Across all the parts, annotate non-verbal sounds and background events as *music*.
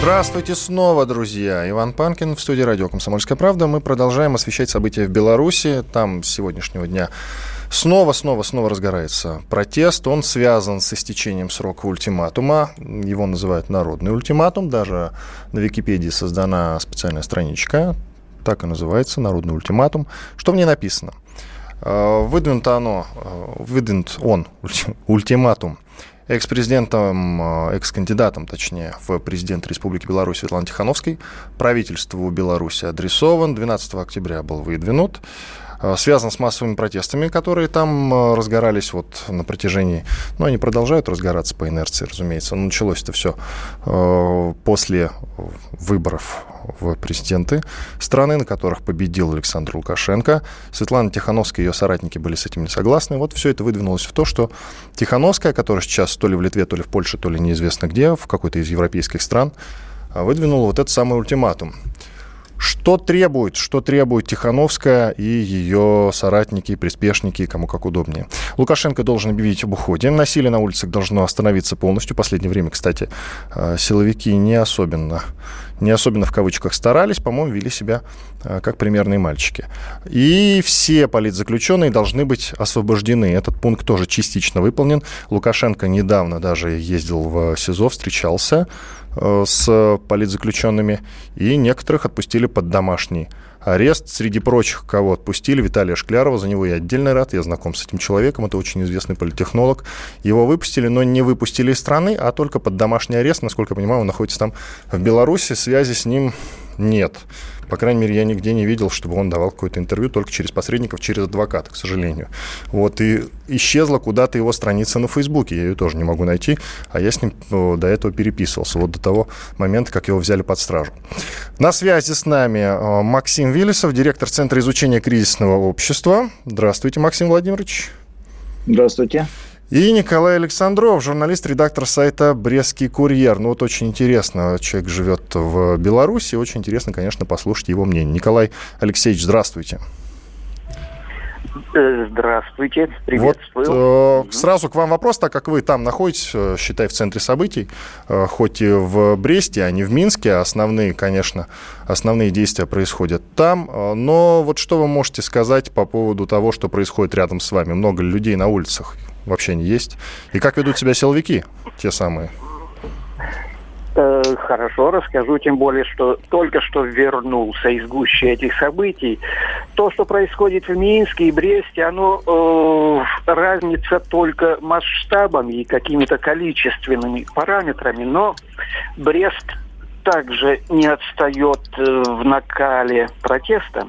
Здравствуйте снова, друзья. Иван Панкин в студии радио «Комсомольская правда». Мы продолжаем освещать события в Беларуси. Там с сегодняшнего дня снова, снова, снова разгорается протест. Он связан с истечением срока ультиматума. Его называют народный ультиматум. Даже на Википедии создана специальная страничка. Так и называется, народный ультиматум. Что в ней написано? Э, Выдвинуто оно, э, выдвинут он, ультиматум, экс-президентом, э, экс-кандидатом, точнее, в президент Республики Беларусь Светланы Тихановской. Правительству Беларуси адресован. 12 октября был выдвинут. Э, Связан с массовыми протестами, которые там э, разгорались вот на протяжении... Ну, они продолжают разгораться по инерции, разумеется. Началось это все после выборов в президенты страны, на которых победил Александр Лукашенко. Светлана Тихановская и ее соратники были с этим не согласны. Вот все это выдвинулось в то, что Тихановская, которая сейчас то ли в Литве, то ли в Польше, то ли неизвестно где, в какой-то из европейских стран, выдвинула вот этот самый ультиматум. Что требует, что требует Тихановская и ее соратники, приспешники, кому как удобнее? Лукашенко должен объявить об уходе. Насилие на улицах должно остановиться полностью. В последнее время, кстати, э, силовики не особенно, не особенно в кавычках старались, по-моему, вели себя э, как примерные мальчики. И все политзаключенные должны быть освобождены. Этот пункт тоже частично выполнен. Лукашенко недавно даже ездил в СИЗО, встречался с политзаключенными, и некоторых отпустили под домашний арест. Среди прочих, кого отпустили, Виталия Шклярова, за него я отдельно рад, я знаком с этим человеком, это очень известный политтехнолог. Его выпустили, но не выпустили из страны, а только под домашний арест, насколько я понимаю, он находится там в Беларуси, связи с ним нет. По крайней мере, я нигде не видел, чтобы он давал какое-то интервью только через посредников, через адвоката, к сожалению. Вот, и исчезла куда-то его страница на Фейсбуке, я ее тоже не могу найти, а я с ним до этого переписывался, вот до того момента, как его взяли под стражу. На связи с нами Максим Виллисов, директор Центра изучения кризисного общества. Здравствуйте, Максим Владимирович. Здравствуйте. И Николай Александров, журналист, редактор сайта «Брестский курьер». Ну вот очень интересно, человек живет в Беларуси, очень интересно, конечно, послушать его мнение. Николай Алексеевич, здравствуйте. Э, здравствуйте, приветствую. Вот, э, сразу к вам вопрос, так как вы там находитесь, э, считай, в центре событий, э, хоть и в Бресте, а не в Минске, основные, конечно, основные действия происходят там. Э, но вот что вы можете сказать по поводу того, что происходит рядом с вами? Много людей на улицах? Вообще не есть? И как ведут себя силовики, те самые? Э, хорошо, расскажу, тем более, что только что вернулся из гущи этих событий. То, что происходит в Минске и Бресте, оно э, разница только масштабами и какими-то количественными параметрами, но Брест также не отстает э, в накале протеста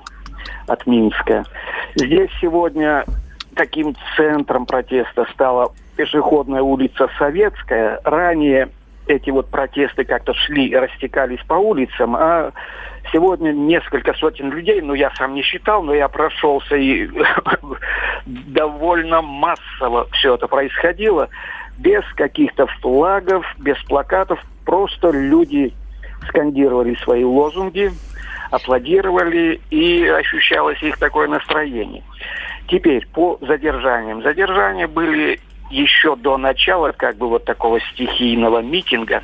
от Минска. Здесь сегодня таким центром протеста стала пешеходная улица Советская. Ранее эти вот протесты как-то шли растекались по улицам, а сегодня несколько сотен людей, ну я сам не считал, но я прошелся и *laughs* довольно массово все это происходило, без каких-то флагов, без плакатов, просто люди скандировали свои лозунги, аплодировали, и ощущалось их такое настроение. Теперь по задержаниям. Задержания были еще до начала как бы вот такого стихийного митинга.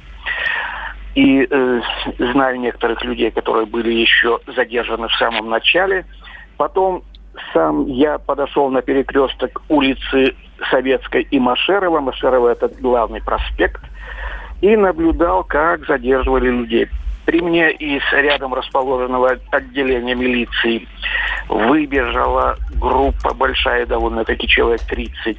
И э, знаю некоторых людей, которые были еще задержаны в самом начале. Потом сам я подошел на перекресток улицы Советской и Машерова. Машерова это главный проспект. И наблюдал, как задерживали людей. При мне из рядом расположенного отделения милиции выбежала группа большая, довольно-таки человек 30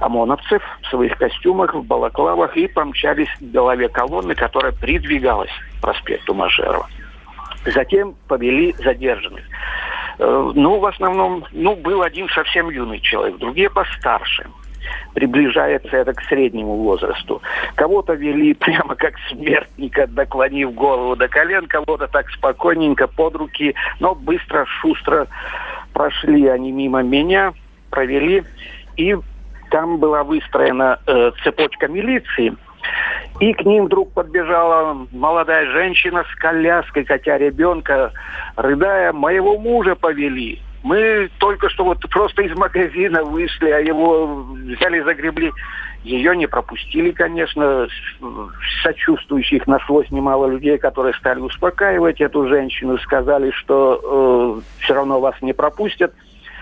ОМОНовцев в своих костюмах, в балаклавах и помчались к голове колонны, которая придвигалась к проспекту Машерова. Затем повели задержанных. Э, ну, в основном, ну, был один совсем юный человек, другие постарше приближается это к среднему возрасту. Кого-то вели *laughs* прямо как смертника, наклонив голову до колен, кого-то так спокойненько под руки, но быстро, шустро прошли они мимо меня. провели, и там была выстроена э, цепочка милиции. И к ним вдруг подбежала молодая женщина с коляской, хотя ребенка, рыдая, моего мужа повели. Мы только что вот просто из магазина вышли, а его взяли, загребли. Ее не пропустили, конечно, сочувствующих нашлось немало людей, которые стали успокаивать эту женщину, сказали, что э, все равно вас не пропустят.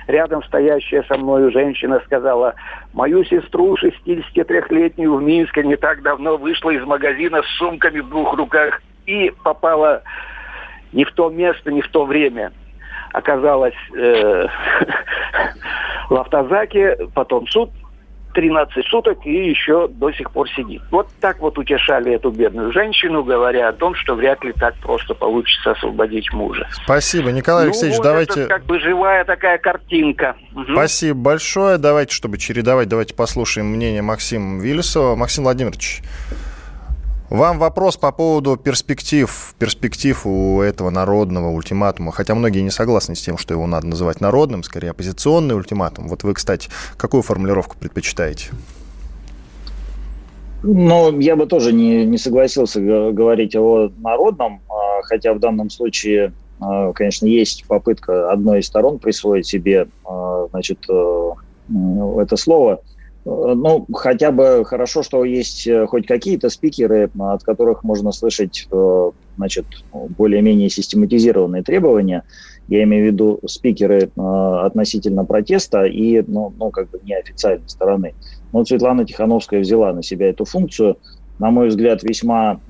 Рядом стоящая со мной женщина сказала, мою сестру 63-летнюю в Минске не так давно вышла из магазина с сумками в двух руках и попала не в то место, не в то время оказалась э, *laughs* в автозаке, потом суд 13 суток и еще до сих пор сидит. Вот так вот утешали эту бедную женщину, говоря о том, что вряд ли так просто получится освободить мужа. Спасибо, Николай ну, Алексеевич, вот давайте... Это как бы живая такая картинка. Угу. Спасибо большое. Давайте, чтобы чередовать, давайте послушаем мнение Максима Виллисова. Максим Владимирович, вам вопрос по поводу перспектив, перспектив у этого народного ультиматума, хотя многие не согласны с тем, что его надо называть народным, скорее оппозиционный ультиматум. Вот вы, кстати, какую формулировку предпочитаете? Ну, я бы тоже не, не согласился говорить о народном, а, хотя в данном случае, а, конечно, есть попытка одной из сторон присвоить себе, а, значит, э, это слово – ну, хотя бы хорошо, что есть э, хоть какие-то спикеры, от которых можно слышать, э, значит, более-менее систематизированные требования. Я имею в виду спикеры относительно протеста и, ну, ну как бы неофициальной стороны. Но Светлана Тихановская взяла на себя эту функцию, на мой взгляд, весьма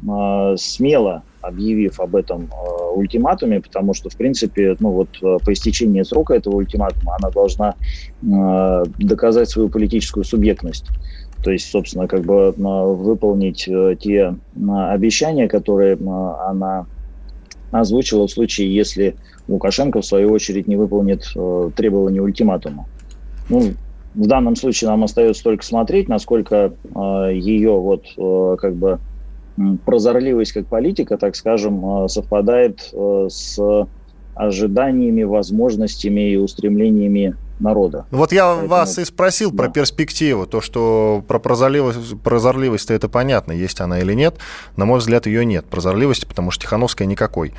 смело объявив об этом э, ультиматуме, потому что, в принципе, ну вот э, по истечении срока этого ультиматума она должна э, доказать свою политическую субъектность. То есть, собственно, как бы выполнить те обещания, которые она озвучила в случае, если Лукашенко, в свою очередь, не выполнит требования ультиматума. Ну, в данном случае нам остается только смотреть, насколько ее вот как бы прозорливость как политика, так скажем, э, совпадает э, с ожиданиями, возможностями и устремлениями народа. Вот я Поэтому... вас и спросил да. про перспективу, то, что про прозорливость, прозорливость это понятно, есть она или нет. На мой взгляд, ее нет. Прозорливости, потому что Тихановская никакой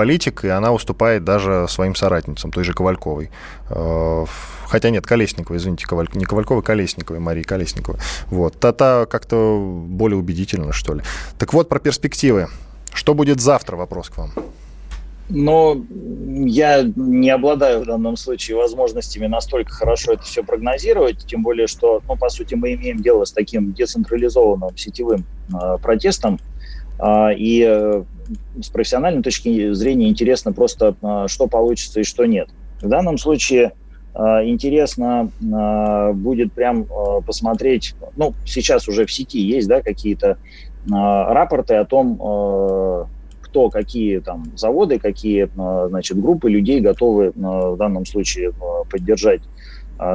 политик, и она уступает даже своим соратницам, той же Ковальковой. Э, хотя нет, Колесниковой, извините, Коваль... не Ковальковой, Колесниковой, Марии Колесниковой. Вот. Та-та как-то более убедительно, что ли. Так вот, про перспективы. Что будет завтра, вопрос к вам. Но я не обладаю в данном случае возможностями настолько хорошо это все прогнозировать, тем более, что, ну, по сути, мы имеем дело с таким децентрализованным сетевым э, протестом, и э, с профессиональной точки зрения интересно просто, э, что получится и что нет. В данном случае э, интересно будет прям посмотреть, ну, сейчас уже в сети есть, да, какие-то рапорты о том, кто, какие там заводы, какие, значит, группы людей готовы в данном случае поддержать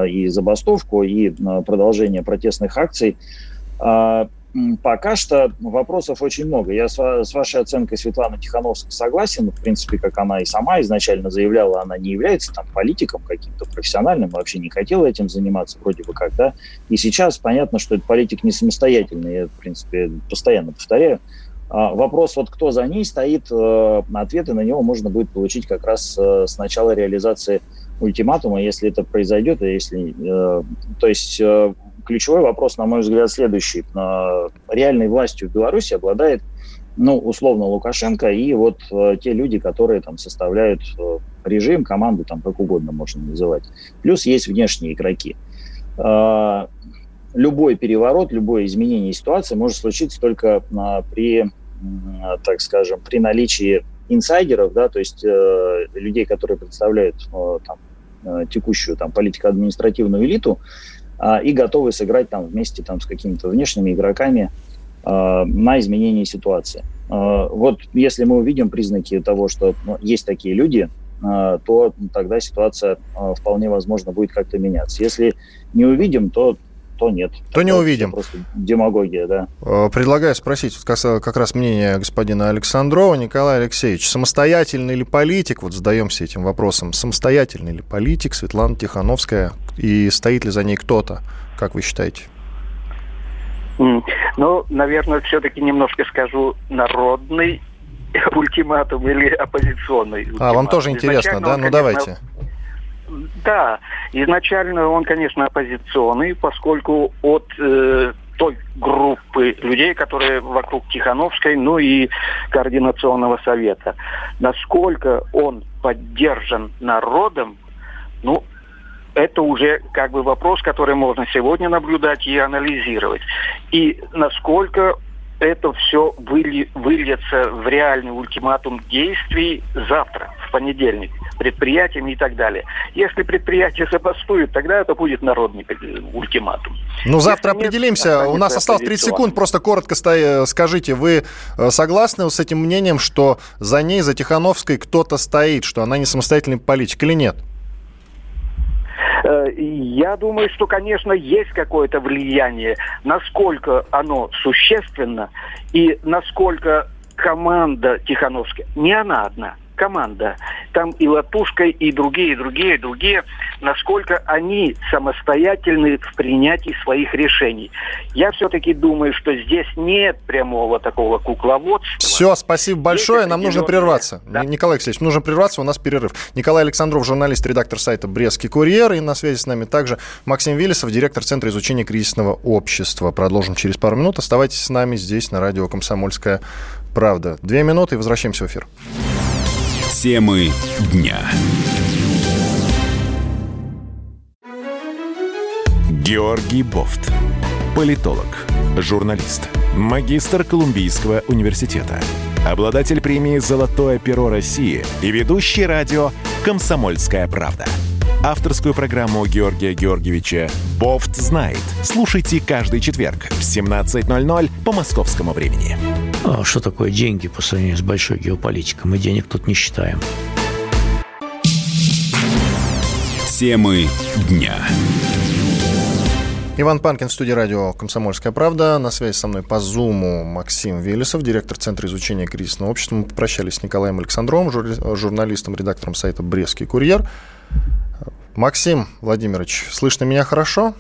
и забастовку, и продолжение протестных акций. А, пока что вопросов очень много. Я с, вашей оценкой Светланы Тихановской согласен. В принципе, как она и сама изначально заявляла, она не является там политиком каким-то профессиональным, вообще не хотела этим заниматься вроде бы как, да. И сейчас понятно, что этот политик не самостоятельный. Я, в принципе, постоянно повторяю. А, вопрос, вот кто за ней стоит, э, ответы на него можно будет получить как раз э, с начала реализации ультиматума, если это произойдет, и если, э, то есть ключевой вопрос, на мой взгляд, следующий. Реальной властью в Беларуси обладает, ну, условно, Лукашенко и вот те люди, которые там составляют режим, команду, там, как угодно можно называть. Плюс есть внешние игроки любой переворот, любое изменение ситуации может случиться только при, так скажем, при наличии инсайдеров, да, то есть э, людей, которые представляют э, там, э, текущую там политико-административную элиту э, и готовы сыграть там вместе там с какими-то внешними игроками э, на изменение ситуации. Э, вот если мы увидим признаки того, что ну, есть такие люди, то тогда ситуация вполне возможно будет как-то меняться. Если не увидим, то то нет. То не увидим. Просто демагогия, да. Э, предлагаю спросить как раз мнение господина Александрова. Николай Алексеевич, самостоятельный ли политик, вот задаемся этим вопросом, самостоятельный ли политик Светлана Тихановская, и стоит ли за ней кто-то, как вы считаете? Ну, наверное, все-таки немножко скажу народный *laughs* ультиматум или оппозиционный ультиматум. А, вам тоже интересно, да? Он, ну, конечно, давайте. Да, изначально он, конечно, оппозиционный, поскольку от э, той группы людей, которые вокруг Тихановской, ну и Координационного совета. Насколько он поддержан народом, ну, это уже как бы вопрос, который можно сегодня наблюдать и анализировать. И насколько это все выли, выльется в реальный ультиматум действий завтра, в понедельник, предприятиями и так далее. Если предприятие забастует, тогда это будет народный ультиматум. Ну, завтра Если определимся. Нет, У нас осталось 30 секунд. Просто коротко скажите, вы э, согласны с этим мнением, что за ней, за Тихановской кто-то стоит, что она не самостоятельный политик или нет? Э, я думаю, что, конечно, есть какое-то влияние. Насколько оно существенно и насколько команда Тихановская, не она одна, команда. Там и Латушка, и другие, и другие, и другие, насколько они самостоятельны в принятии своих решений. Я все-таки думаю, что здесь нет прямого такого кукловодства. Все, спасибо большое. Нам нужно прерваться. Да. Николай Алексеевич, нужно прерваться, у нас перерыв. Николай Александров, журналист, редактор сайта «Брестский курьер». И на связи с нами также Максим Виллисов, директор Центра изучения кризисного общества. Продолжим через пару минут. Оставайтесь с нами здесь, на радио «Комсомольская правда». Две минуты и возвращаемся в эфир. Темы дня. Георгий Бофт. Политолог, журналист, магистр Колумбийского университета, обладатель премии «Золотое перо России» и ведущий радио «Комсомольская правда». Авторскую программу Георгия Георгиевича «Бофт знает». Слушайте каждый четверг в 17.00 по московскому времени. А что такое деньги по сравнению с большой геополитикой? Мы денег тут не считаем. Темы дня. Иван Панкин в студии радио «Комсомольская правда». На связи со мной по Зуму Максим Велесов, директор Центра изучения кризисного общества. Мы попрощались с Николаем Александровым, журналистом, редактором сайта «Брестский курьер». Максим Владимирович, слышно меня хорошо?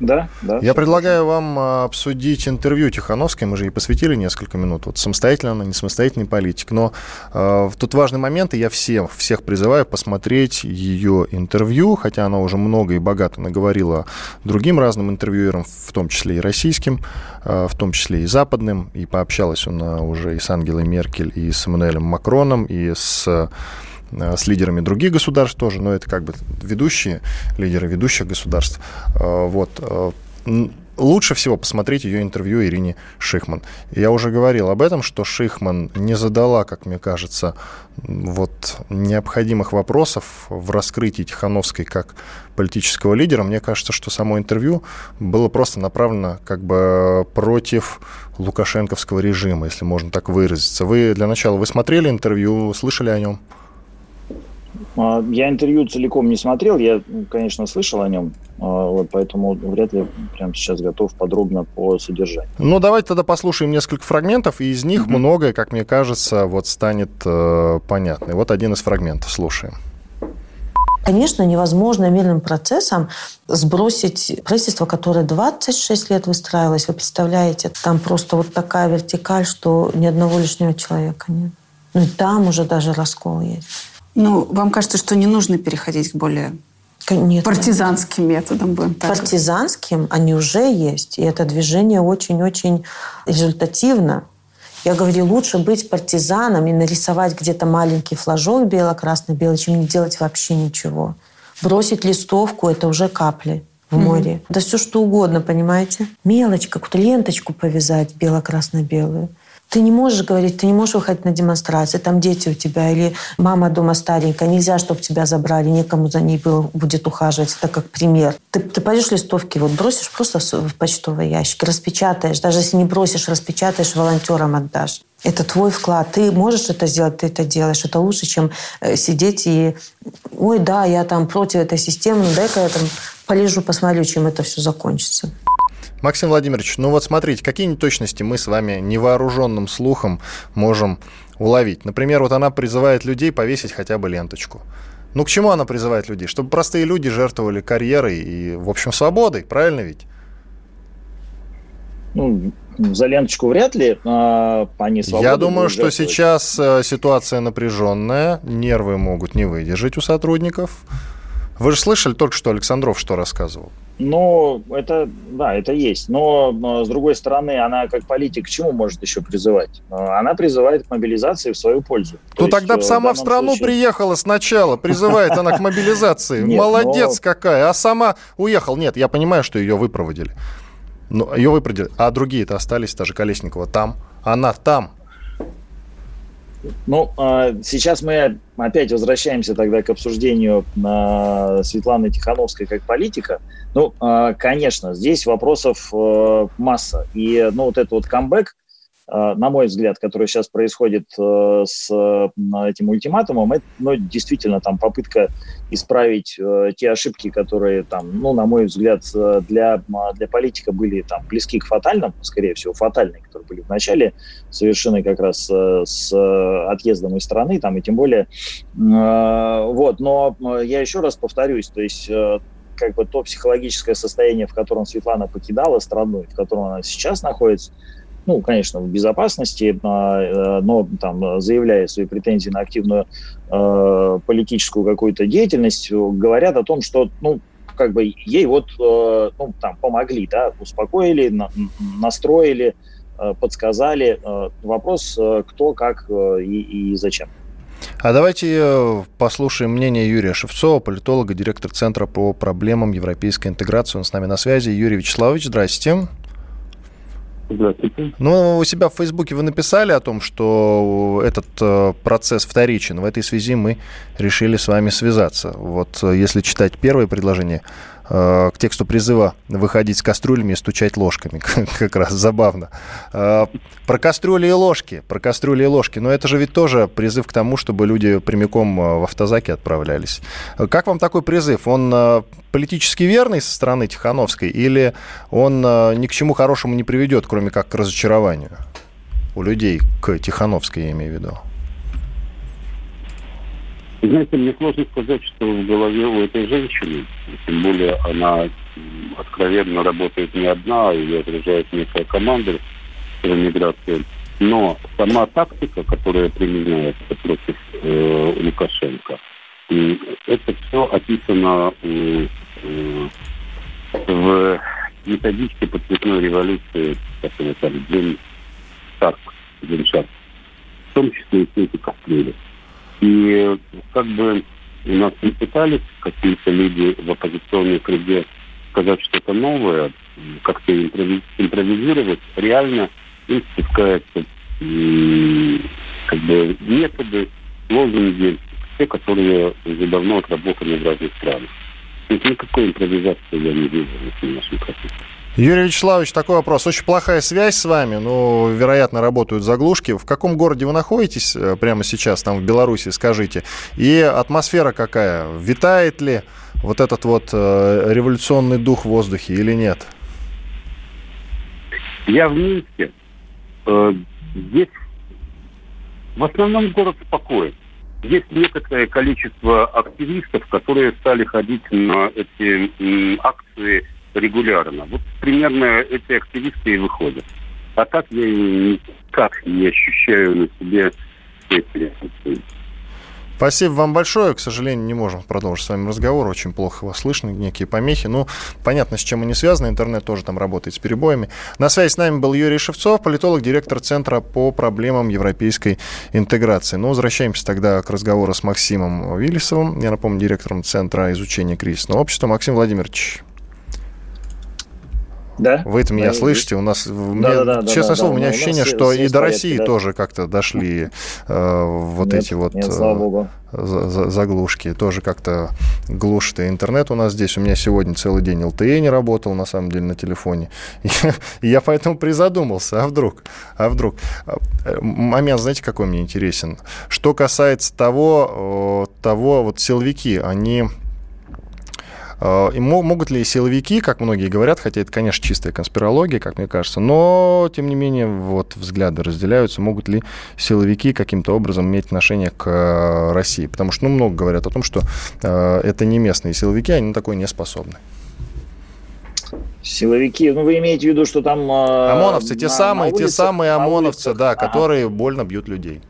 Да, да. Я предлагаю вам а, обсудить интервью Тихановской. Мы же ей посвятили несколько минут. Вот самостоятельно она, не самостоятельный политик. Но э, тут важный момент, и я всех, всех призываю посмотреть ее интервью, хотя она уже много и богато наговорила другим разным интервьюерам, в том числе и российским, э, в том числе и западным. И пообщалась она уже и с Ангелой Меркель, и с Эммануэлем Макроном, и с Э, с лидерами других государств тоже, но это как бы ведущие лидеры ведущих государств. Э, вот. Э, лучше всего посмотреть ее интервью Ирине Шихман. Я уже говорил об этом, что Шихман не задала, как мне кажется, вот необходимых вопросов в раскрытии Тихановской как политического лидера. Мне кажется, что само интервью было просто направлено как бы против лукашенковского режима, если можно так выразиться. Вы для начала вы смотрели интервью, слышали о нем? А, я интервью целиком не смотрел, я, конечно, слышал о нем, а, вот, поэтому вряд ли прямо сейчас готов подробно по содержанию. Ну, давайте тогда послушаем несколько фрагментов, и из них mm-hmm. многое, как мне кажется, вот станет э, понятно. И вот один из фрагментов, слушаем. Конечно, невозможно мирным процессом сбросить правительство, которое 26 лет выстраивалось. Вы представляете, там просто вот такая вертикаль, что ни одного лишнего человека нет. Ну и там уже даже раскол есть. Ну, вам кажется, что не нужно переходить к более нет, партизанским нет. методам, будем так Партизанским они уже есть. И это движение очень-очень результативно. Я говорю, лучше быть партизаном и нарисовать где-то маленький флажок бело-красно-белый, чем не делать вообще ничего. Бросить листовку – это уже капли в море. Mm-hmm. Да все что угодно, понимаете? Мелочь, какую-то ленточку повязать бело-красно-белую. Ты не можешь говорить, ты не можешь выходить на демонстрации, там дети у тебя, или мама дома старенькая, нельзя, чтобы тебя забрали, некому за ней было, будет ухаживать. Это как пример. Ты, ты пойдешь листовки, вот бросишь просто в почтовый ящик, распечатаешь. Даже если не бросишь, распечатаешь, волонтерам отдашь. Это твой вклад. Ты можешь это сделать, ты это делаешь. Это лучше, чем э, сидеть и... Ой, да, я там против этой системы, ну дай-ка я там полежу, посмотрю, чем это все закончится. Максим Владимирович, ну вот смотрите, какие неточности мы с вами невооруженным слухом можем уловить. Например, вот она призывает людей повесить хотя бы ленточку. Ну, к чему она призывает людей? Чтобы простые люди жертвовали карьерой и, в общем, свободой, правильно ведь? Ну, за ленточку вряд ли а, они свободны. Я думаю, что сейчас э, ситуация напряженная, нервы могут не выдержать у сотрудников. Вы же слышали только что Александров что рассказывал? Ну, это, да, это есть. Но, но, с другой стороны, она как политик к чему может еще призывать? Она призывает к мобилизации в свою пользу. Ну, То тогда бы сама в страну случае... приехала сначала, призывает она к *laughs* мобилизации. Молодец какая. А сама уехал. Нет, я понимаю, что ее выпроводили. Ну, ее выпроводили. А другие-то остались, та же Колесникова там. Она там. Ну, а, сейчас мы опять возвращаемся тогда к обсуждению а, Светланы Тихановской как политика. Ну, а, конечно, здесь вопросов э, масса. И, ну, вот этот вот камбэк, на мой взгляд, который сейчас происходит э, с этим ультиматумом, это ну, действительно там попытка исправить э, те ошибки, которые там, ну, на мой взгляд, для, для политика были там близки к фатальным, скорее всего, фатальные, которые были в начале совершены как раз с отъездом из страны, там, и тем более, вот, но я еще раз повторюсь, то есть как бы то психологическое состояние, в котором Светлана покидала страну, в котором она сейчас находится, ну, конечно, в безопасности, э, но там, заявляя свои претензии на активную э, политическую какую-то деятельность, говорят о том, что, ну, как бы ей вот, э, ну, там, помогли, да, успокоили, настроили, подсказали. Вопрос, кто, как и, и зачем. А давайте послушаем мнение Юрия Шевцова, политолога, директор Центра по проблемам европейской интеграции. Он с нами на связи. Юрий Вячеславович, здрасте. Здравствуйте. Ну, у себя в Фейсбуке вы написали о том, что этот э, процесс вторичен. В этой связи мы решили с вами связаться. Вот э, если читать первое предложение, к тексту призыва выходить с кастрюлями и стучать ложками. *laughs* Как раз забавно. Э, про кастрюли и ложки. Про кастрюли и ложки. Но это же ведь тоже призыв к тому, чтобы люди прямиком э, в автозаки отправлялись. Как вам такой призыв? Он политически верный со стороны Тихановской или он ни к чему хорошему не приведет, кроме как к разочарованию у людей, к Тихановской, я имею в виду? Знаете, мне сложно сказать, что в голове у этой женщины, тем более она откровенно работает не одна, ее окружает некая команда по миграции. Но сама тактика, которая применяется против э, Лукашенко, э, это все описано э, в методичке по цветной революции, которая там Джин Шарк, Джин Шарк, в том числе и все эти кастрюли. И как бы нас не пытались какие-то люди в оппозиционной среде сказать что-то новое, как-то импровизировать, реально им спускаются как бы методы, лозунги, те, которые уже давно отработаны в разных странах. Есть никакой импровизации я не вижу в нашем процессе. Юрий Вячеславович, такой вопрос. Очень плохая связь с вами, ну, вероятно, работают заглушки. В каком городе вы находитесь э, прямо сейчас, там, в Беларуси, скажите? И атмосфера какая? Витает ли вот этот вот э, революционный дух в воздухе или нет? Я в Минске. Э, здесь в основном город спокоен. Есть некоторое количество активистов, которые стали ходить на эти акции регулярно. Вот примерно эти активисты и выходят. А так я никак не ощущаю на себе эти Спасибо вам большое. К сожалению, не можем продолжить с вами разговор. Очень плохо вас слышно, некие помехи. Ну, понятно, с чем они связаны. Интернет тоже там работает с перебоями. На связи с нами был Юрий Шевцов, политолог, директор Центра по проблемам европейской интеграции. Ну, возвращаемся тогда к разговору с Максимом Виллисовым. Я напомню, директором Центра изучения кризисного общества. Максим Владимирович, да? Вы это меня слышите? У нас, да, мне, да, да, честно да, слово, да, у меня ощущение, что и до России да. тоже как-то дошли э, вот нет, эти вот нет, э, заглушки. Тоже как-то глушит и интернет у нас здесь. У меня сегодня целый день LTE не работал, на самом деле, на телефоне. *laughs* И я поэтому призадумался, а вдруг? А вдруг? Э, момент, знаете, какой мне интересен? Что касается того, того вот силовики, они И могут ли силовики, как многие говорят, хотя это, конечно, чистая конспирология, как мне кажется, но, тем не менее, вот взгляды разделяются, могут ли силовики каким-то образом иметь отношение к России? Потому что, ну, много говорят о том, что это не местные силовики, они на такое не способны. Силовики, ну вы имеете в виду, что там... Э, ОМОНовцы, те на, самые, на улице, те самые ОМОНовцы, улицах, да, ага. которые больно бьют людей.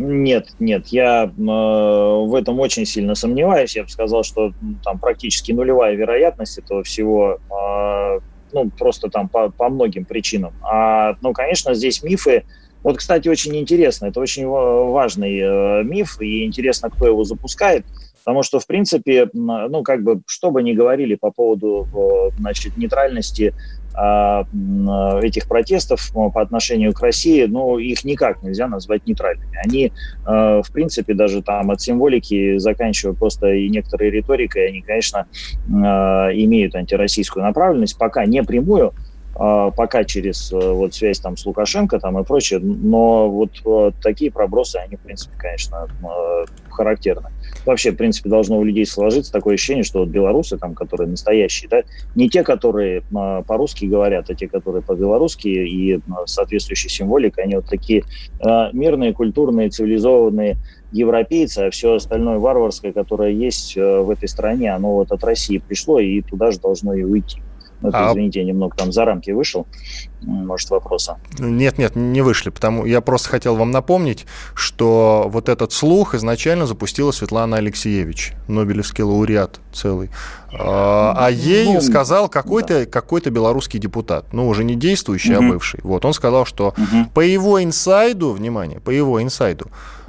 Нет, нет, я э, в этом очень сильно сомневаюсь. Я бы сказал, что там практически нулевая вероятность этого всего, э, ну, просто там по, по многим причинам. А, ну, конечно, здесь мифы. Вот, кстати, очень интересно, это очень важный э, миф, и интересно, кто его запускает. Потому что, в принципе, ну, как бы, что бы ни говорили по поводу, значит, нейтральности этих протестов по отношению к России, ну, их никак нельзя назвать нейтральными. Они, а, в принципе, даже там от символики, заканчивая просто и некоторой риторикой, они, конечно, а, имеют антироссийскую направленность, пока не прямую, пока через вот связь там с Лукашенко там и прочее, но вот, вот такие пробросы, они, в принципе, конечно, характерны вообще, в принципе, должно у людей сложиться такое ощущение, что вот белорусы, там, которые настоящие, да, не те, которые а, по-русски говорят, а те, которые по-белорусски и а, соответствующей символикой, они вот такие а, мирные, культурные, цивилизованные европейцы, а все остальное варварское, которое есть в этой стране, оно вот от России пришло и туда же должно и уйти. Ну, это, а... извините, я немного там за рамки вышел, может, вопроса. Нет, нет, не вышли, потому я просто хотел вам напомнить, что вот этот слух изначально запустила Светлана Алексеевич, Нобелевский лауреат целый. А, а ей ну, сказал какой-то да. какой белорусский депутат, ну, уже не действующий, угу. а бывший. Вот, он сказал, что угу. по его инсайду, внимание, по его инсайду,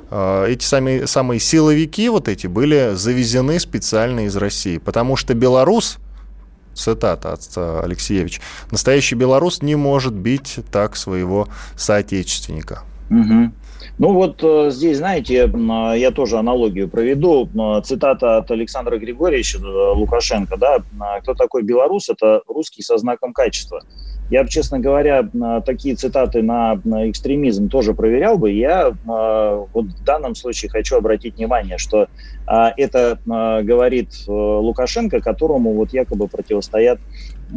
а, эти самые, самые силовики вот эти были завезены специально из России, потому что белорус цитата от Алексеевич, настоящий белорус не может бить так своего соотечественника. Угу. Ну вот э, здесь, знаете, я тоже аналогию проведу. Цитата от Александра Григорьевича э, Лукашенко. Да? Кто такой белорус? Это русский со знаком качества. Я бы, честно говоря, такие цитаты на экстремизм тоже проверял бы. Я а, вот в данном случае хочу обратить внимание, что а, это а, говорит э, Лукашенко, которому вот якобы противостоят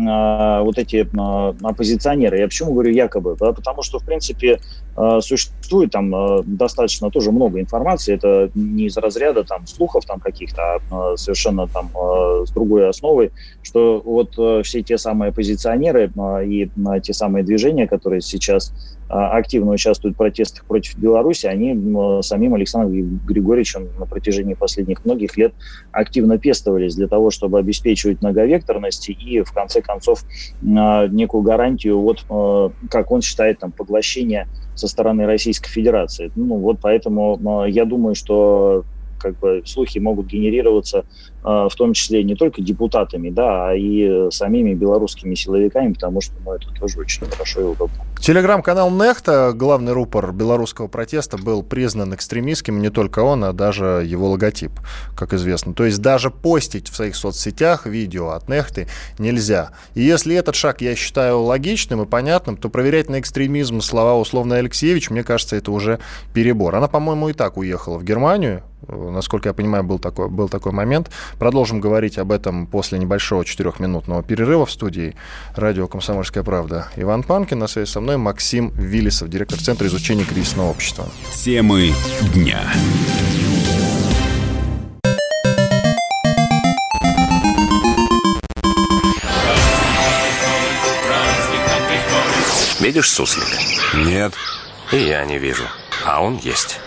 а, вот эти а, оппозиционеры. Я почему говорю якобы? Потому что, в принципе, а, существует там достаточно тоже много информации. Это не из разряда там слухов там каких-то, а совершенно там с другой основой, что вот все те самые оппозиционеры и те самые движения, которые сейчас активно участвуют в протестах против Беларуси, они самим Александром Григорьевичем на протяжении последних многих лет активно пестовались для того, чтобы обеспечивать многовекторность и в конце концов некую гарантию вот как он считает, там, поглощения со стороны Российской Федерации. Ну вот поэтому я думаю, что как бы слухи могут генерироваться в том числе не только депутатами, да, а и самими белорусскими силовиками, потому что ну, это тоже очень хорошо и удобно. Телеграм-канал Нехта, главный рупор белорусского протеста, был признан экстремистским, не только он, а даже его логотип, как известно. То есть даже постить в своих соцсетях видео от Нехты нельзя. И если этот шаг я считаю логичным и понятным, то проверять на экстремизм слова условно Алексеевич, мне кажется, это уже перебор. Она, по-моему, и так уехала в Германию, насколько я понимаю, был такой, был такой момент. Продолжим говорить об этом после небольшого четырехминутного перерыва в студии радио «Комсомольская правда». Иван Панкин, на связи со мной Максим Виллисов, директор Центра изучения кризисного общества. Темы дня. Видишь суслика? Нет. И я не вижу. А он есть.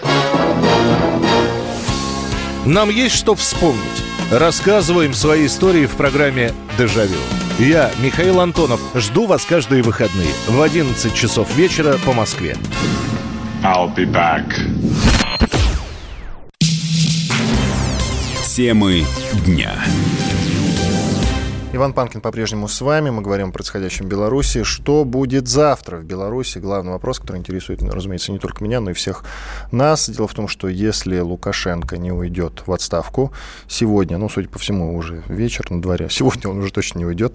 Нам есть что вспомнить. Рассказываем свои истории в программе «Дежавю». Я, Михаил Антонов, жду вас каждые выходные в 11 часов вечера по Москве. I'll be back. Темы дня. Иван Панкин по-прежнему с вами. Мы говорим о происходящем в Беларуси. Что будет завтра в Беларуси? Главный вопрос, который интересует, разумеется, не только меня, но и всех нас. Дело в том, что если Лукашенко не уйдет в отставку сегодня, ну, судя по всему, уже вечер на дворе, *laughs* сегодня он уже точно не уйдет,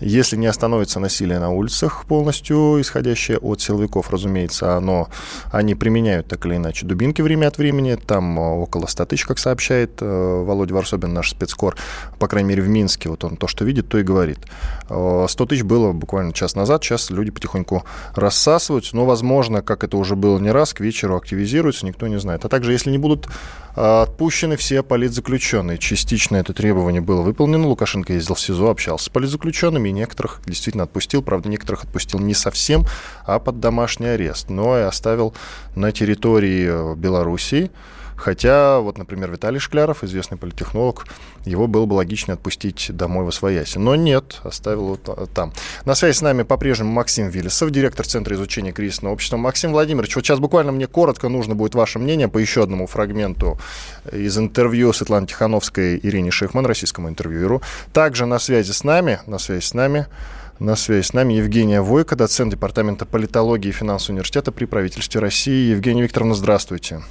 если не остановится насилие на улицах полностью, исходящее от силовиков, разумеется, оно, они применяют так или иначе дубинки время от времени, там около 100 тысяч, как сообщает э, Володя Варсобин, наш спецкор, по крайней мере, в Минске, вот он то, что видит, видит, то и говорит. 100 тысяч было буквально час назад, сейчас люди потихоньку рассасываются, но, возможно, как это уже было не раз, к вечеру активизируются, никто не знает. А также, если не будут а, отпущены все политзаключенные, частично это требование было выполнено, Лукашенко ездил в СИЗО, общался с политзаключенными, и некоторых действительно отпустил, правда, некоторых отпустил не совсем, а под домашний арест, но и оставил на территории Белоруссии, Хотя, вот, например, Виталий Шкляров, известный политехнолог, его было бы логично отпустить домой в Освояси. Но нет, оставил вот там. На связи с нами по-прежнему Максим Виллисов, директор Центра изучения кризисного общества. Максим Владимирович, вот сейчас буквально мне коротко нужно будет ваше мнение по еще одному фрагменту из интервью Светланы Тихановской Ирине Шихман, российскому интервьюеру. Также на связи с нами, на связи с нами на связи с нами Евгения Войко, доцент Департамента политологии и финансового университета при правительстве России. Евгения Викторовна, здравствуйте.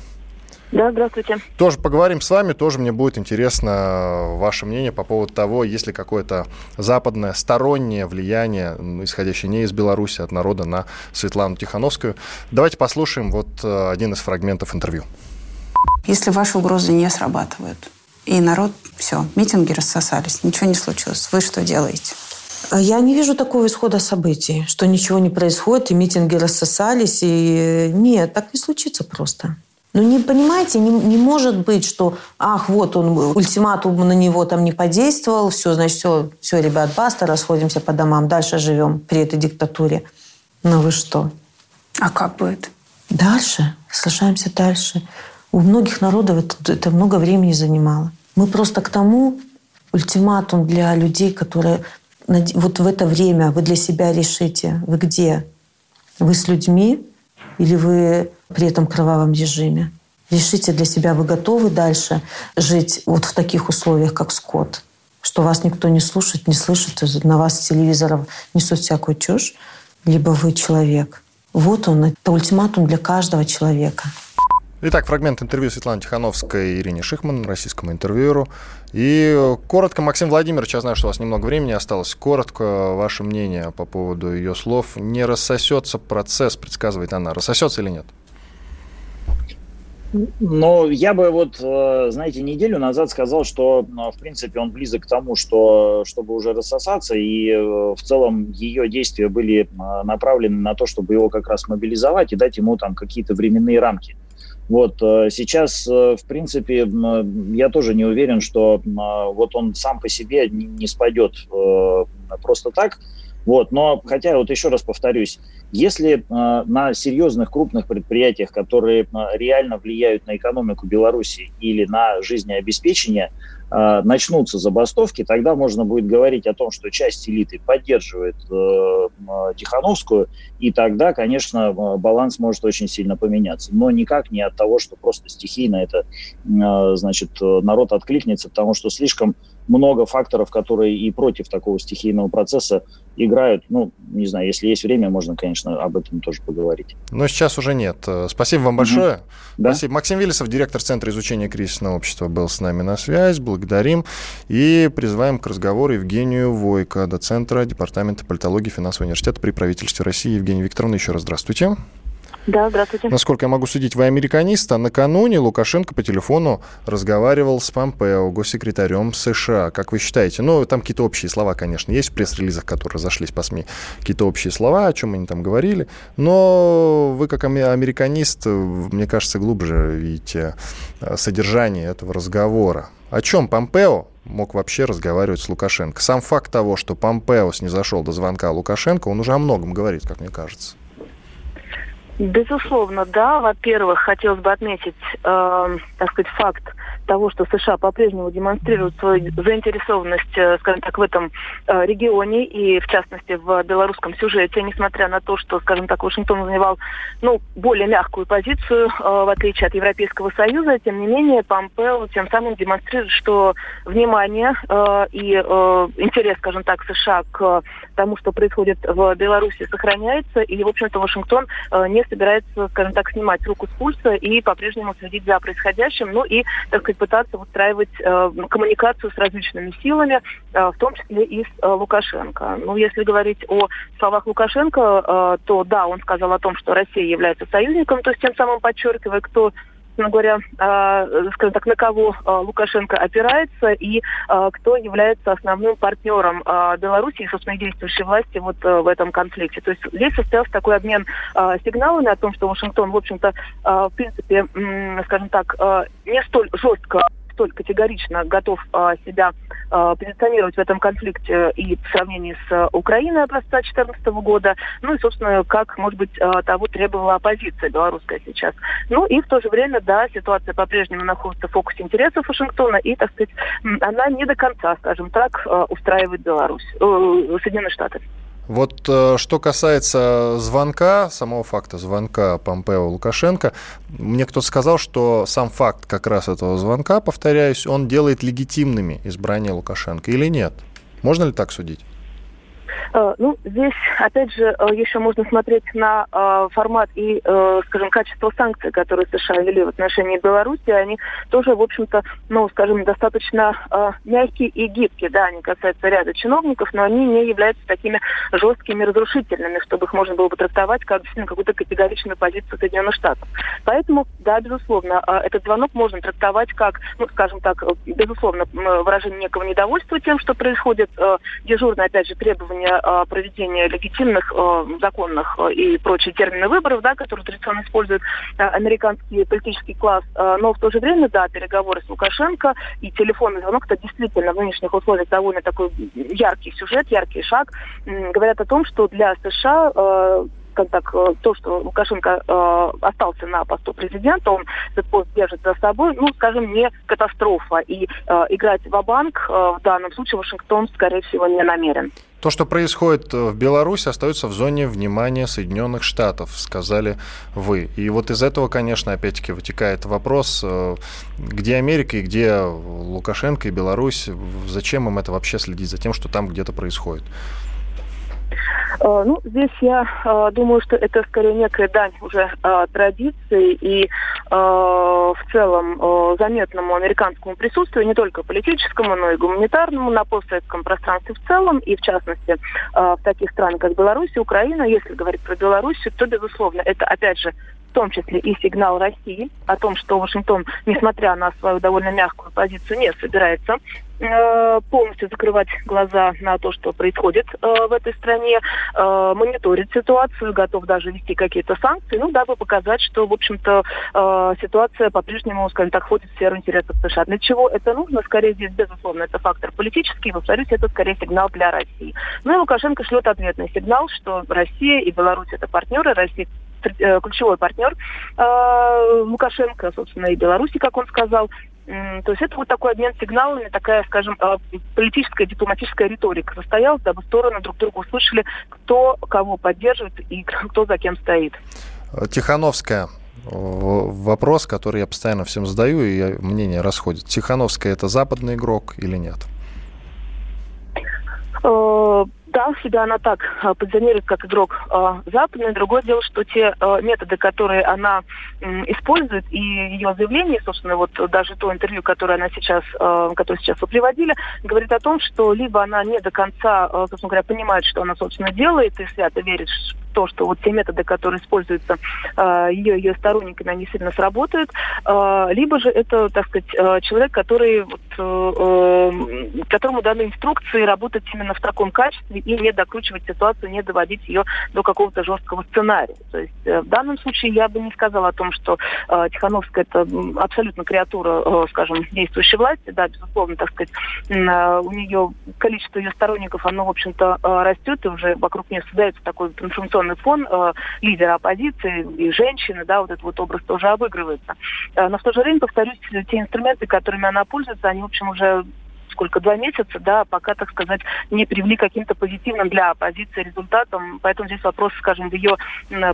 Да, здравствуйте. Тоже поговорим с вами, тоже мне будет интересно ваше мнение по поводу того, есть ли какое-то западное стороннее влияние, исходящее не из Беларуси, от народа на Светлану Тихановскую. Давайте послушаем вот э, один из фрагментов интервью. Если ваши угрозы не срабатывают, и народ, все, митинги рассосались, ничего не случилось, вы что делаете? Я не вижу такого исхода событий, что ничего не происходит, и митинги рассосались, и нет, так не случится просто. Ну, не понимаете, не, не может быть, что, ах, вот он, ультиматум на него там не подействовал, все, значит, все, все, ребят, баста, расходимся по домам, дальше живем при этой диктатуре. Ну вы что? А как будет? Дальше, соглашаемся дальше. У многих народов это, это много времени занимало. Мы просто к тому ультиматум для людей, которые вот в это время вы для себя решите, вы где? Вы с людьми или вы при этом кровавом режиме. Решите для себя, вы готовы дальше жить вот в таких условиях, как скот, что вас никто не слушает, не слышит, на вас с телевизоров несут всякую чушь, либо вы человек. Вот он, это ультиматум для каждого человека. Итак, фрагмент интервью Светланы Тихановской и Ирине Шихман, российскому интервьюеру. И коротко, Максим Владимирович, я знаю, что у вас немного времени осталось. Коротко ваше мнение по поводу ее слов. Не рассосется процесс, предсказывает она. Рассосется или нет? Но я бы вот, э, знаете, неделю назад сказал, что, э, в принципе, он близок к тому, что, чтобы уже рассосаться, и э, в целом ее действия были направлены на то, чтобы его как раз мобилизовать и дать ему там какие-то временные рамки. Вот сейчас, в принципе, я тоже не уверен, что вот он сам по себе не спадет просто так. Вот, но хотя вот еще раз повторюсь, если э, на серьезных крупных предприятиях, которые э, реально влияют на экономику Беларуси или на жизнеобеспечение, э, начнутся забастовки, тогда можно будет говорить о том, что часть элиты поддерживает э, Тихановскую, и тогда, конечно, баланс может очень сильно поменяться. Но никак не от того, что просто стихийно это, э, значит, народ откликнется, потому что слишком много факторов, которые и против такого стихийного процесса играют. Ну, не знаю, если есть время, можно, конечно, об этом тоже поговорить. Но сейчас уже нет. Э, спасибо вам большое. Угу. Да? Спасибо. Максим Виллисов, директор Центра изучения кризисного общества, был с нами на связь. Благодарим. И призываем к разговору Евгению Войко, доцентра Департамента политологии финансового университета при правительстве России. Евгения Викторовна, еще раз здравствуйте. Да, здравствуйте. Насколько я могу судить, вы американист, а накануне Лукашенко по телефону разговаривал с Помпео, госсекретарем США. Как вы считаете? Ну, там какие-то общие слова, конечно, есть в пресс-релизах, которые разошлись по СМИ. Какие-то общие слова, о чем они там говорили. Но вы, как американист, мне кажется, глубже видите э, содержание этого разговора. О чем Помпео мог вообще разговаривать с Лукашенко? Сам факт того, что Помпео снизошел до звонка Лукашенко, он уже о многом говорит, как мне кажется. Безусловно, да. Во-первых, хотелось бы отметить, э, так сказать, факт того, что США по-прежнему демонстрируют свою заинтересованность, э, скажем так, в этом э, регионе и, в частности, в белорусском сюжете, несмотря на то, что, скажем так, Вашингтон занимал ну, более мягкую позицию, э, в отличие от Европейского Союза, тем не менее, Помпео тем самым демонстрирует, что внимание и интерес, скажем так, США к тому, что происходит в Беларуси, сохраняется, и, в общем-то, Вашингтон не собирается, скажем так, снимать руку с пульса и по-прежнему следить за происходящим, ну и, так сказать, пытаться устраивать э, коммуникацию с различными силами, э, в том числе и с э, Лукашенко. Ну, если говорить о словах Лукашенко, э, то да, он сказал о том, что Россия является союзником, то есть тем самым подчеркивая, кто собственно говоря, э, скажем так, на кого э, Лукашенко опирается и э, кто является основным партнером Беларуси и, собственно, действующей власти вот в этом конфликте. То есть здесь состоялся такой обмен сигналами о том, что Вашингтон, в общем-то, в принципе, скажем так, не столь жестко столь категорично готов а, себя а, позиционировать в этом конфликте и в сравнении с а, Украиной образца 2014 года, ну и, собственно, как, может быть, а, того требовала оппозиция белорусская сейчас. Ну и в то же время, да, ситуация по-прежнему находится в фокусе интересов Вашингтона, и, так сказать, она не до конца, скажем так, устраивает Беларусь, э, Соединенные Штаты. Вот э, что касается звонка, самого факта звонка Помпео Лукашенко, мне кто-то сказал, что сам факт как раз этого звонка, повторяюсь, он делает легитимными избрание Лукашенко или нет? Можно ли так судить? Э, ну, здесь, опять же, э, еще можно смотреть на э, формат и, скажем, качество санкций, которые США ввели в отношении Беларуси. Они тоже, в общем-то, ну, скажем, достаточно мягкие и гибкие. Да, они касаются ряда чиновников, но они не являются такими жесткими, разрушительными, чтобы их можно было бы трактовать как действительно какую-то категоричную позицию Соединенных Штатов. Поэтому, да, безусловно, этот звонок можно трактовать как, ну, скажем так, безусловно, выражение некого недовольства тем, что происходит, дежурное, опять же, требование Э, проведения легитимных, э, законных э, и прочие термины выборов, да, которые традиционно использует американский политический класс. Но в то же время, да, переговоры с Лукашенко и телефонный звонок, это действительно в нынешних условиях довольно такой яркий сюжет, яркий шаг, говорят о том, что для США скажем так, то, что Лукашенко э, остался на посту президента, он этот пост держит за собой, ну, скажем, не катастрофа. И э, играть в банк э, в данном случае Вашингтон, скорее всего, не намерен. То, что происходит в Беларуси, остается в зоне внимания Соединенных Штатов, сказали вы. И вот из этого, конечно, опять-таки вытекает вопрос, э, где Америка и где Лукашенко и Беларусь, зачем им это вообще следить за тем, что там где-то происходит? Э, ну, здесь я э, думаю, что это скорее некая дань уже э, традиции и в целом заметному американскому присутствию, не только политическому, но и гуманитарному на постсоветском пространстве в целом, и в частности в таких странах, как Беларусь и Украина. Если говорить про Беларусь, то, безусловно, это, опять же, в том числе и сигнал России о том, что Вашингтон, несмотря на свою довольно мягкую позицию, не собирается полностью закрывать глаза на то, что происходит э, в этой стране, э, мониторить ситуацию, готов даже вести какие-то санкции, ну, дабы показать, что, в общем-то, э, ситуация по-прежнему, скажем так, входит в сферу интересов США. Для чего это нужно? Скорее здесь, безусловно, это фактор политический, повторюсь, это скорее сигнал для России. Ну и Лукашенко шлет ответный сигнал, что Россия и Беларусь это партнеры, Россия э, ключевой партнер э, Лукашенко, собственно, и Беларуси, как он сказал, то есть это вот такой обмен сигналами, такая, скажем, а, политическая, дипломатическая риторика состоялась, дабы стороны друг друга услышали, кто кого поддерживает и *laughs* кто за кем стоит. Тихановская. Вопрос, который я постоянно всем задаю, и мнение расходит. Тихановская это западный игрок или нет? Да, себя она так а, позиционирует как игрок а, западный. Другое дело, что те а, методы, которые она использует, и ее заявление, собственно, вот даже то интервью, которое она сейчас, которое сейчас вы приводили, говорит о том, что либо она не до конца, собственно говоря, понимает, что она, собственно, делает, и свято верит то, что вот те методы, которые используются э, ее ее сторонниками, они сильно сработают, э, либо же это, так сказать, э, человек, который вот, э, которому даны инструкции работать именно в таком качестве и не докручивать ситуацию, не доводить ее до какого-то жесткого сценария. То есть э, в данном случае я бы не сказала о том, что э, Тихановская это абсолютно креатура, э, скажем, действующей власти, да, безусловно, так сказать, э, у нее количество ее сторонников, оно, в общем-то, э, растет, и уже вокруг нее создается такой информационный определенный фон э, лидера оппозиции и женщины, да, вот этот вот образ тоже обыгрывается. Э, но в то же время, повторюсь, те инструменты, которыми она пользуется, они, в общем, уже сколько, два месяца, да, пока, так сказать, не привели каким-то позитивным для оппозиции результатом. Поэтому здесь вопрос, скажем, в ее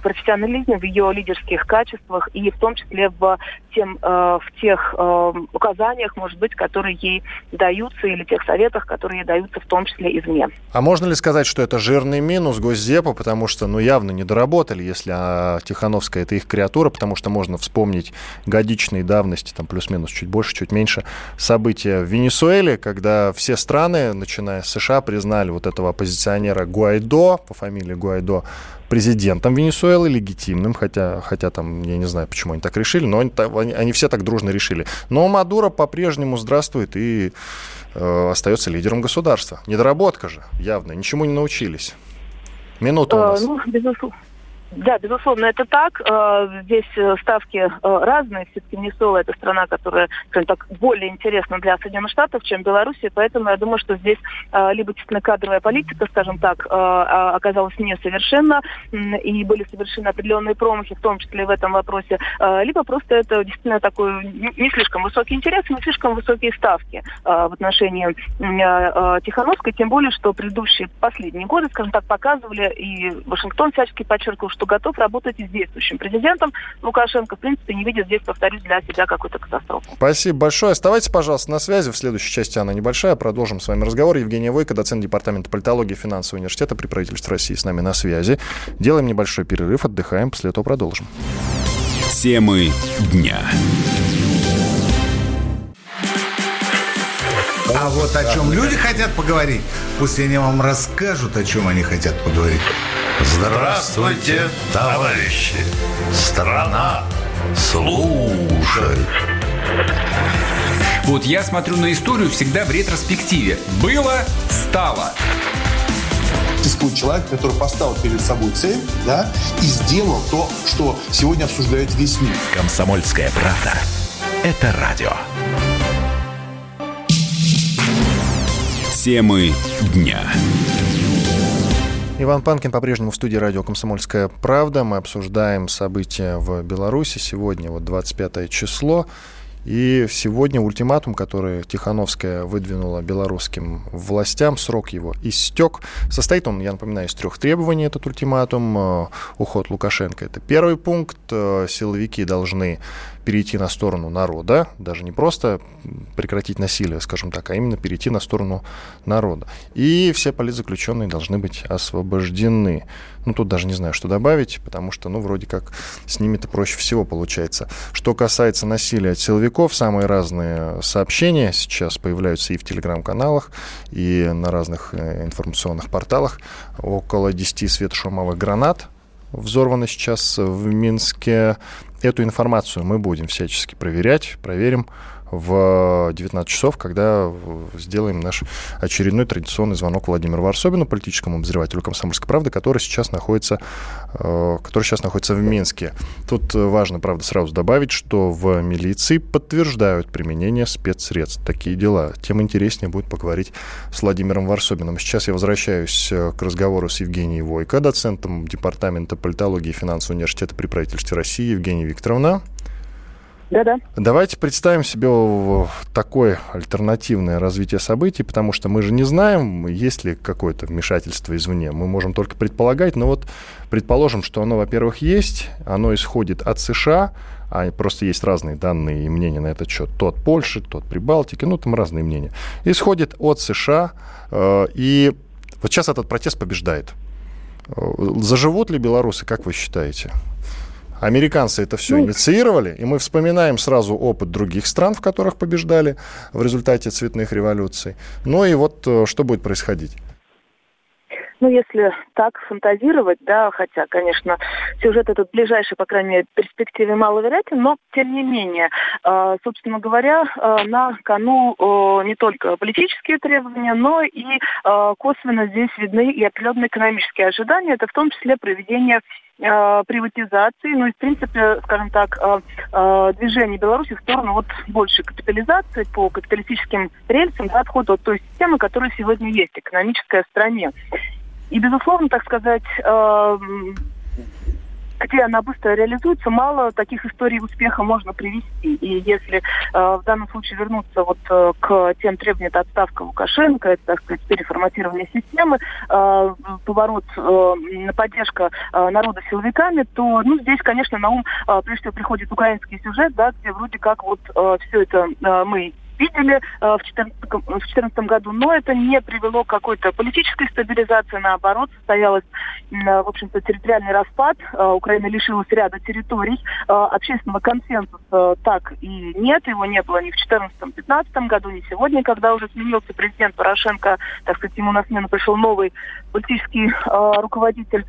профессионализме, в ее лидерских качествах и в том числе в, тем, э, в тех э, указаниях, может быть, которые ей даются или тех советах, которые ей даются в том числе извне. А можно ли сказать, что это жирный минус Госдепа, потому что, ну, явно не доработали, если а, Тихановская это их креатура, потому что можно вспомнить годичные давности, там плюс-минус чуть больше, чуть меньше, события в Венесуэле, как когда все страны, начиная с США, признали вот этого оппозиционера Гуайдо, по фамилии Гуайдо, президентом Венесуэлы, легитимным, хотя, хотя там, я не знаю, почему они так решили, но они, они, они все так дружно решили. Но Мадуро по-прежнему здравствует и э, остается лидером государства. Недоработка же, явно, ничему не научились. Минута у э, нас. Ну, безусловно. Да, безусловно, это так. Э, здесь э, ставки э, разные. Все-таки Венесуэла – это страна, которая, скажем так, более интересна для Соединенных Штатов, чем Белоруссия. Поэтому я думаю, что здесь либо действительно кадровая политика, скажем так, оказалась несовершенна, и были совершены определенные промахи, в том числе в этом вопросе, либо просто это действительно такой не слишком высокий интерес, не слишком высокие ставки в отношении Тихановской, тем более, что предыдущие последние годы, скажем так, показывали, и Вашингтон всячески подчеркивал, что что готов работать и с действующим президентом. Лукашенко, в принципе, не видит здесь, повторюсь, для себя какой-то катастрофы. Спасибо большое. Оставайтесь, пожалуйста, на связи. В следующей части она небольшая. Продолжим с вами разговор. Евгения Войко, доцент Департамента политологии и финансового университета при правительстве России с нами на связи. Делаем небольшой перерыв, отдыхаем, после этого продолжим. Темы дня. А вот о чем люди хотят поговорить, пусть они вам расскажут, о чем они хотят поговорить. Здравствуйте, товарищи! Страна служит! Вот я смотрю на историю всегда в ретроспективе. Было, стало. Существует человек, который поставил перед собой цель, да, и сделал то, что сегодня обсуждает весь мир. Комсомольская правда. Это радио. Темы дня. Иван Панкин по-прежнему в студии радио «Комсомольская правда». Мы обсуждаем события в Беларуси. Сегодня вот 25 число. И сегодня ультиматум, который Тихановская выдвинула белорусским властям, срок его истек. Состоит он, я напоминаю, из трех требований этот ультиматум. Э, уход Лукашенко – это первый пункт. Э, силовики должны перейти на сторону народа, даже не просто прекратить насилие, скажем так, а именно перейти на сторону народа. И все политзаключенные должны быть освобождены. Ну, тут даже не знаю, что добавить, потому что, ну, вроде как с ними-то проще всего получается. Что касается насилия от силовиков, самые разные сообщения сейчас появляются и в телеграм-каналах, и на разных э, информационных порталах. Около 10 светошумовых гранат взорвано сейчас в Минске. Эту информацию мы будем всячески проверять, проверим в 19 часов, когда сделаем наш очередной традиционный звонок Владимиру Варсобину, политическому обозревателю «Комсомольской правды», который сейчас находится, э, который сейчас находится в Минске. Тут важно, правда, сразу добавить, что в милиции подтверждают применение спецсредств. Такие дела. Тем интереснее будет поговорить с Владимиром Варсобиным. Сейчас я возвращаюсь э, к разговору с Евгенией Войко, доцентом Департамента политологии и финансового университета при правительстве России. Евгения Викторовна. Да-да. Давайте представим себе такое альтернативное развитие событий, потому что мы же не знаем, есть ли какое-то вмешательство извне. Мы можем только предполагать, но вот предположим, что оно, во-первых, есть, оно исходит от США, а просто есть разные данные и мнения на этот счет. То от Польши, то от Прибалтики, ну, там разные мнения. Исходит от США, э, и вот сейчас этот протест побеждает. Э, заживут ли белорусы, как вы считаете? Американцы это все ну, инициировали, и мы вспоминаем сразу опыт других стран, в которых побеждали в результате цветных революций. Ну и вот э, что будет происходить? Ну, если так фантазировать, да, хотя, конечно, сюжет этот ближайший, по крайней мере, перспективе маловероятен, но, тем не менее, э, собственно говоря, э, на кону э, не только политические требования, но и э, косвенно здесь видны и определенные экономические ожидания. Это в том числе проведение приватизации, ну и, в принципе, скажем так, э, э, движение Беларуси в сторону вот большей капитализации по капиталистическим рельсам, да, отхода от той системы, которая сегодня есть, экономическая в стране. И, безусловно, так сказать, э, где она быстро реализуется, мало таких историй успеха можно привести. И если э, в данном случае вернуться вот э, к тем требованиям, отставка Лукашенко, это, так сказать, переформатирование системы, э, поворот, э, поддержка э, народа силовиками, то, ну, здесь, конечно, на ум э, прежде всего приходит украинский сюжет, да, где вроде как вот э, все это э, мы видели э, в 2014 году, но это не привело к какой-то политической стабилизации, наоборот, состоялось, э, в общем-то, территориальный распад, э, Украина лишилась ряда территорий, общественного консенсуса так и нет, его не было ни в 2014-2015 году, ни сегодня, когда уже сменился президент Порошенко, так сказать, ему на смену пришел новый политический руководитель.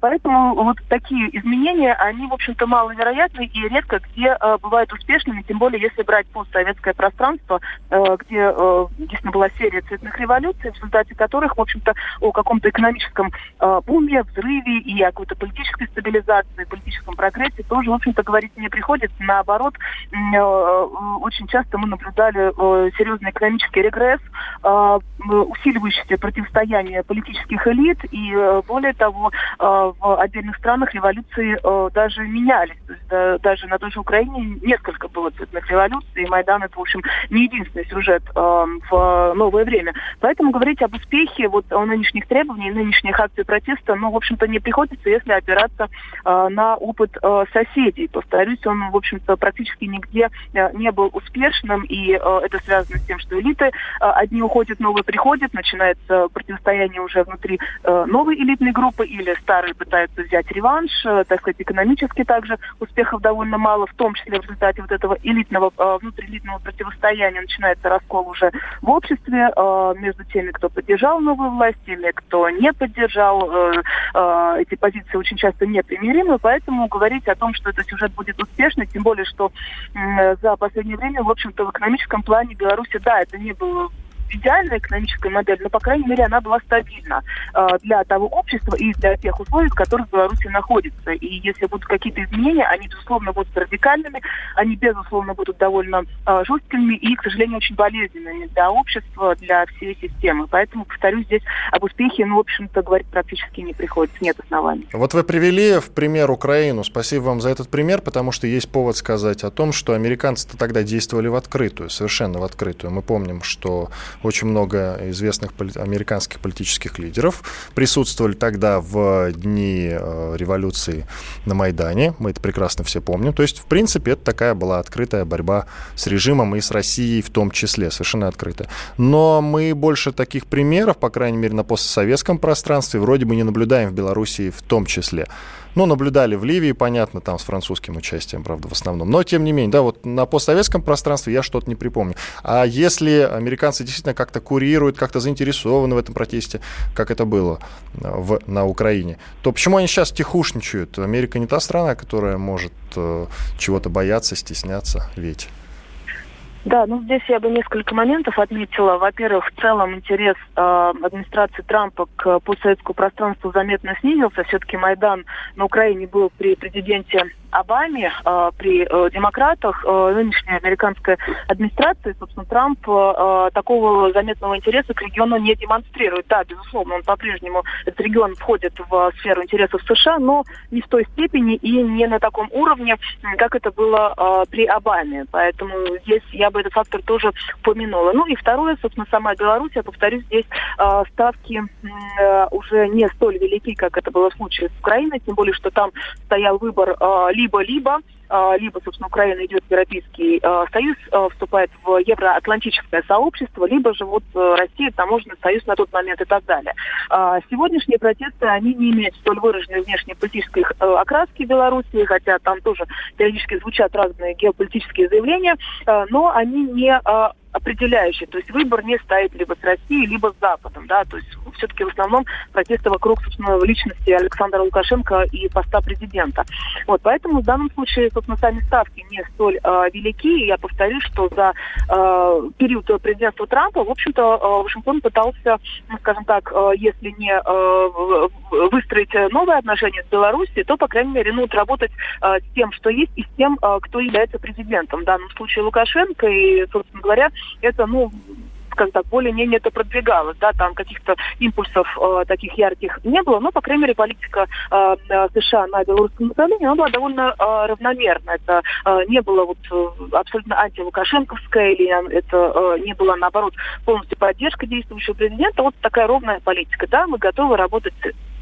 Поэтому вот такие изменения, они, в общем-то, маловероятны и редко где бывают успешными, тем более если брать постсоветское пространство, э, где э, действительно была серия цветных революций, в результате которых, в общем-то, о каком-то экономическом э, буме, взрыве и о какой-то политической стабилизации, политическом прогрессе тоже, в общем-то, говорить не приходится. Наоборот, очень часто мы наблюдали серьезный экономический регресс, усиливающееся противостояние политических элит, и более того, в отдельных странах революции даже менялись. Даже на той же Украине несколько было цветных революций, и Майдан это, в общем, не единственный сюжет э, в новое время. Поэтому говорить об успехе вот о нынешних требованиях, нынешних акций протеста, ну, в общем-то, не приходится, если опираться э, на опыт э, соседей. Повторюсь, он, в общем-то, практически нигде э, не был успешным, и э, это связано с тем, что элиты э, одни уходят, новые приходят, начинается противостояние уже внутри э, новой элитной группы, или старые пытаются взять реванш, э, так сказать, экономически также успехов довольно мало, в том числе в результате вот этого элитного, э, внутриэлитного противостояния начинается раскол уже в обществе э, между теми, кто поддержал новую власть, теми, кто не поддержал. Э, э, эти позиции очень часто непримиримы, поэтому говорить о том, что этот сюжет будет успешный, тем более, что э, за последнее время, в общем-то, в экономическом плане Беларуси, да, это не было идеальная экономическая модель, но, по крайней мере, она была стабильна э, для того общества и для тех условий, в которых Беларусь находится. И если будут какие-то изменения, они, безусловно, будут радикальными, они, безусловно, будут довольно э, жесткими и, к сожалению, очень болезненными для общества, для всей системы. Поэтому, повторюсь, здесь об успехе, ну, в общем-то, говорить практически не приходится, нет оснований. Вот вы привели в пример Украину. Спасибо вам за этот пример, потому что есть повод сказать о том, что американцы-то тогда действовали в открытую, совершенно в открытую. Мы помним, что очень много известных американских политических лидеров присутствовали тогда в дни э, революции на Майдане. Мы это прекрасно все помним. То есть, в принципе, это такая была открытая борьба с режимом и с Россией в том числе, совершенно открытая. Но мы больше таких примеров, по крайней мере, на постсоветском пространстве, вроде бы не наблюдаем в Белоруссии в том числе. Ну, наблюдали в Ливии, понятно, там с французским участием, правда, в основном. Но, тем не менее, да, вот на постсоветском пространстве я что-то не припомню. А если американцы действительно как-то курируют, как-то заинтересованы в этом протесте, как это было в, на Украине, то почему они сейчас тихушничают? Америка не та страна, которая может э, чего-то бояться, стесняться, ведь... Да, ну здесь я бы несколько моментов отметила. Во-первых, в целом интерес э, администрации Трампа к постсоветскому пространству заметно снизился. Все-таки Майдан на Украине был при президенте Обаме, э, при э, демократах, э, нынешняя американская администрация, собственно, Трамп э, такого заметного интереса к региону не демонстрирует. Да, безусловно, он по-прежнему, этот регион входит в сферу интересов США, но не в той степени и не на таком уровне, как это было э, при Обаме. Поэтому здесь я бы этот фактор тоже упомянула. Ну и второе, собственно, сама Беларусь, я повторюсь, здесь э, ставки э, уже не столь велики, как это было в случае с Украиной, тем более, что там стоял выбор э, либо-либо, а, либо, собственно, Украина идет в Европейский э, Союз, э, вступает в евроатлантическое сообщество, либо же вот э, Россия, таможенный союз на тот момент и так далее. Сегодняшние протесты, они не имеют столь выраженной внешнеполитической э, окраски Беларуси, хотя там тоже периодически звучат разные геополитические заявления, э, но они не определяющий. То есть выбор не стоит либо с Россией, либо с Западом. Да? То есть все-таки в основном протесты вокруг, собственно, личности Александра Лукашенко и поста президента. Вот, поэтому в данном случае, собственно, сами ставки не столь э, велики. И я повторю, что за э, период президентства Трампа, в общем-то, э, Вашингтон пытался, ну, скажем так, э, если не э, выстроить новые отношения с Белоруссией, то, по крайней мере, ну, работать э, с тем, что есть, и с тем, э, кто является президентом. В данном случае Лукашенко. И, собственно говоря, это, ну, скажем так, более-менее это продвигалось, да, там каких-то импульсов э, таких ярких не было, но, по крайней мере, политика э, э США на белорусском направлении, она была довольно э, равномерна. Это э, не было вот э, абсолютно антилукашенковская, или это э, не было, наоборот, полностью поддержка действующего президента. Вот такая ровная политика, да, мы готовы работать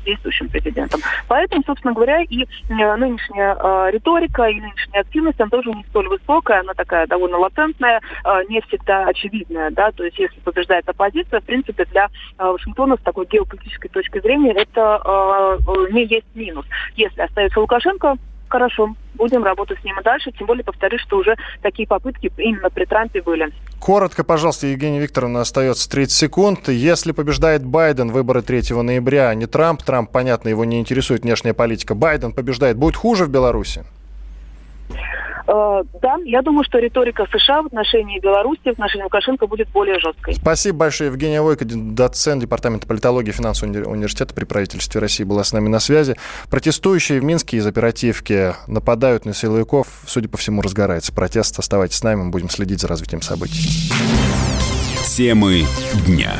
действующим президентом. Поэтому, собственно говоря, и э, нынешняя э, риторика, и нынешняя активность, она тоже не столь высокая, она такая довольно латентная, э, не всегда очевидная, да, то есть если побеждает оппозиция, в принципе, для Вашингтона с такой геополитической точки зрения это не есть минус. Если остается Лукашенко, хорошо, будем работать с ним и дальше. Тем более, повторюсь, что уже такие попытки именно при Трампе были. Коротко, пожалуйста, Евгения Викторовна, остается 30 секунд. Если побеждает Байден, выборы 3 ноября, а не Трамп, Трамп, понятно, его не интересует внешняя политика, Байден побеждает, будет хуже в Беларуси? Э, да, я думаю, что риторика США в отношении Беларуси, в отношении Лукашенко будет более жесткой. Спасибо большое. Евгения Войко, доцент Департамента политологии и финансового университета при правительстве России, была с нами на связи. Протестующие в Минске из оперативки нападают на силовиков. Судя по всему, разгорается протест. Оставайтесь с нами, мы будем следить за развитием событий. Темы дня.